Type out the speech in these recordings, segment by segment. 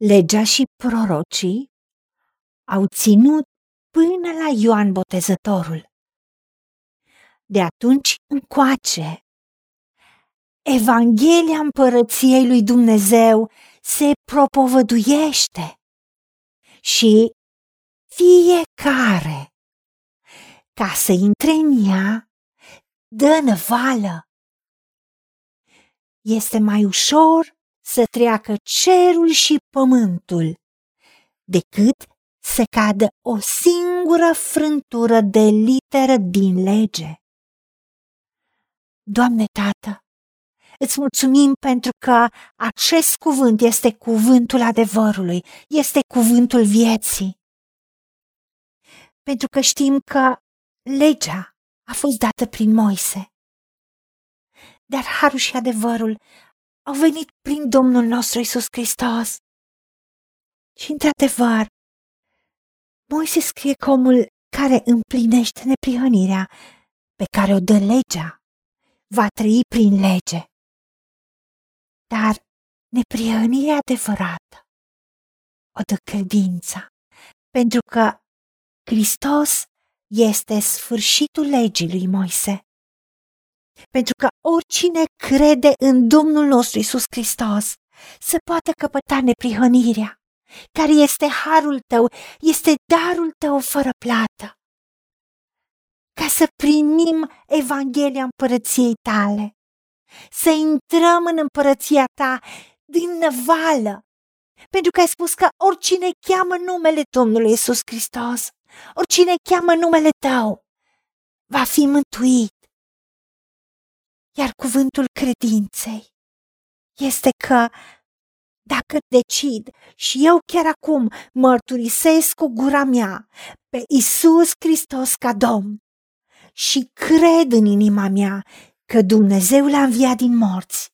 Legea și prorocii au ținut până la Ioan Botezătorul. De atunci încoace, Evanghelia împărăției lui Dumnezeu se propovăduiește și fiecare, ca să intre în ea, dă năvală. Este mai ușor să treacă cerul și pământul decât să cadă o singură frântură de literă din lege. Doamne Tată, îți mulțumim pentru că acest cuvânt este cuvântul adevărului, este cuvântul vieții. Pentru că știm că legea a fost dată prin Moise. Dar harul și adevărul au venit prin Domnul nostru Isus Hristos. Și într-adevăr, Moise scrie că omul care împlinește neprihănirea pe care o dă legea va trăi prin lege. Dar neprihănirea adevărată o dă credința, pentru că Hristos este sfârșitul legii lui Moise. Pentru că oricine crede în Domnul nostru Isus Hristos să poată căpăta neprihănirea care este harul tău, este darul tău fără plată. Ca să primim Evanghelia împărăției tale, să intrăm în împărăția ta din năvală, pentru că ai spus că oricine cheamă numele Domnului Isus Hristos, oricine cheamă numele tău, va fi mântuit. Iar cuvântul credinței este că dacă decid și eu chiar acum mărturisesc cu gura mea pe Isus Hristos ca Domn și cred în inima mea că Dumnezeu l-a înviat din morți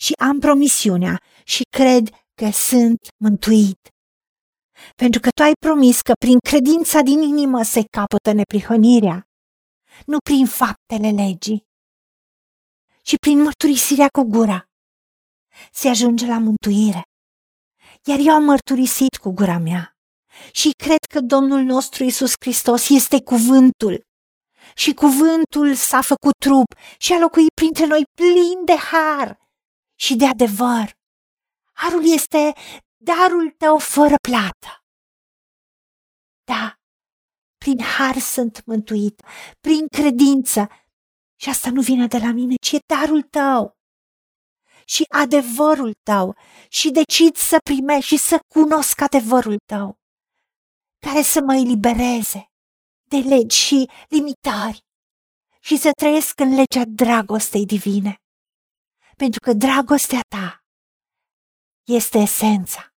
și am promisiunea și cred că sunt mântuit. Pentru că tu ai promis că prin credința din inimă se capătă neprihănirea, nu prin faptele legii, și prin mărturisirea cu gura se ajunge la mântuire. Iar eu am mărturisit cu gura mea și cred că Domnul nostru Isus Hristos este cuvântul. Și cuvântul s-a făcut trup și a locuit printre noi plin de har și de adevăr. Harul este darul tău fără plată. Da, prin har sunt mântuit, prin credință. Și asta nu vine de la mine, ci e darul tău. Și adevărul tău. Și decid să primești și să cunosc adevărul tău, care să mă elibereze de legi și limitări și să trăiesc în legea dragostei divine, pentru că dragostea ta este esența.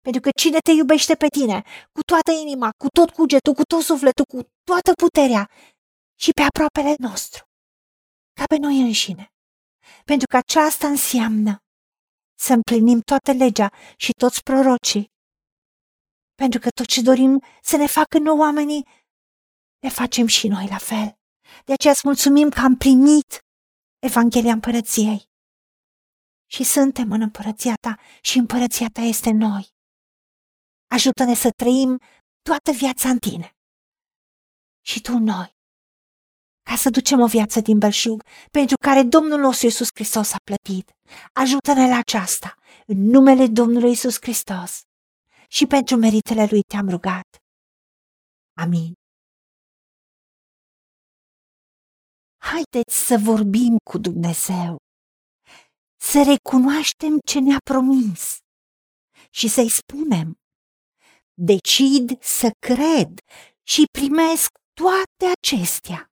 Pentru că cine te iubește pe tine, cu toată inima, cu tot cugetul, cu tot sufletul, cu toată puterea și pe aproapele nostru, ca pe noi înșine, pentru că aceasta înseamnă să împlinim toată legea și toți prorocii. Pentru că tot ce dorim să ne facă noi oamenii, le facem și noi la fel. De aceea îți mulțumim că am primit Evanghelia Împărăției. Și suntem în împărăția ta și împărăția ta este noi. Ajută-ne să trăim toată viața în tine. Și tu noi ca să ducem o viață din belșug pentru care Domnul nostru Iisus Hristos a plătit. Ajută-ne la aceasta, în numele Domnului Iisus Hristos. Și pentru meritele Lui te-am rugat. Amin. Haideți să vorbim cu Dumnezeu, să recunoaștem ce ne-a promis și să-i spunem. Decid să cred și primesc toate acestea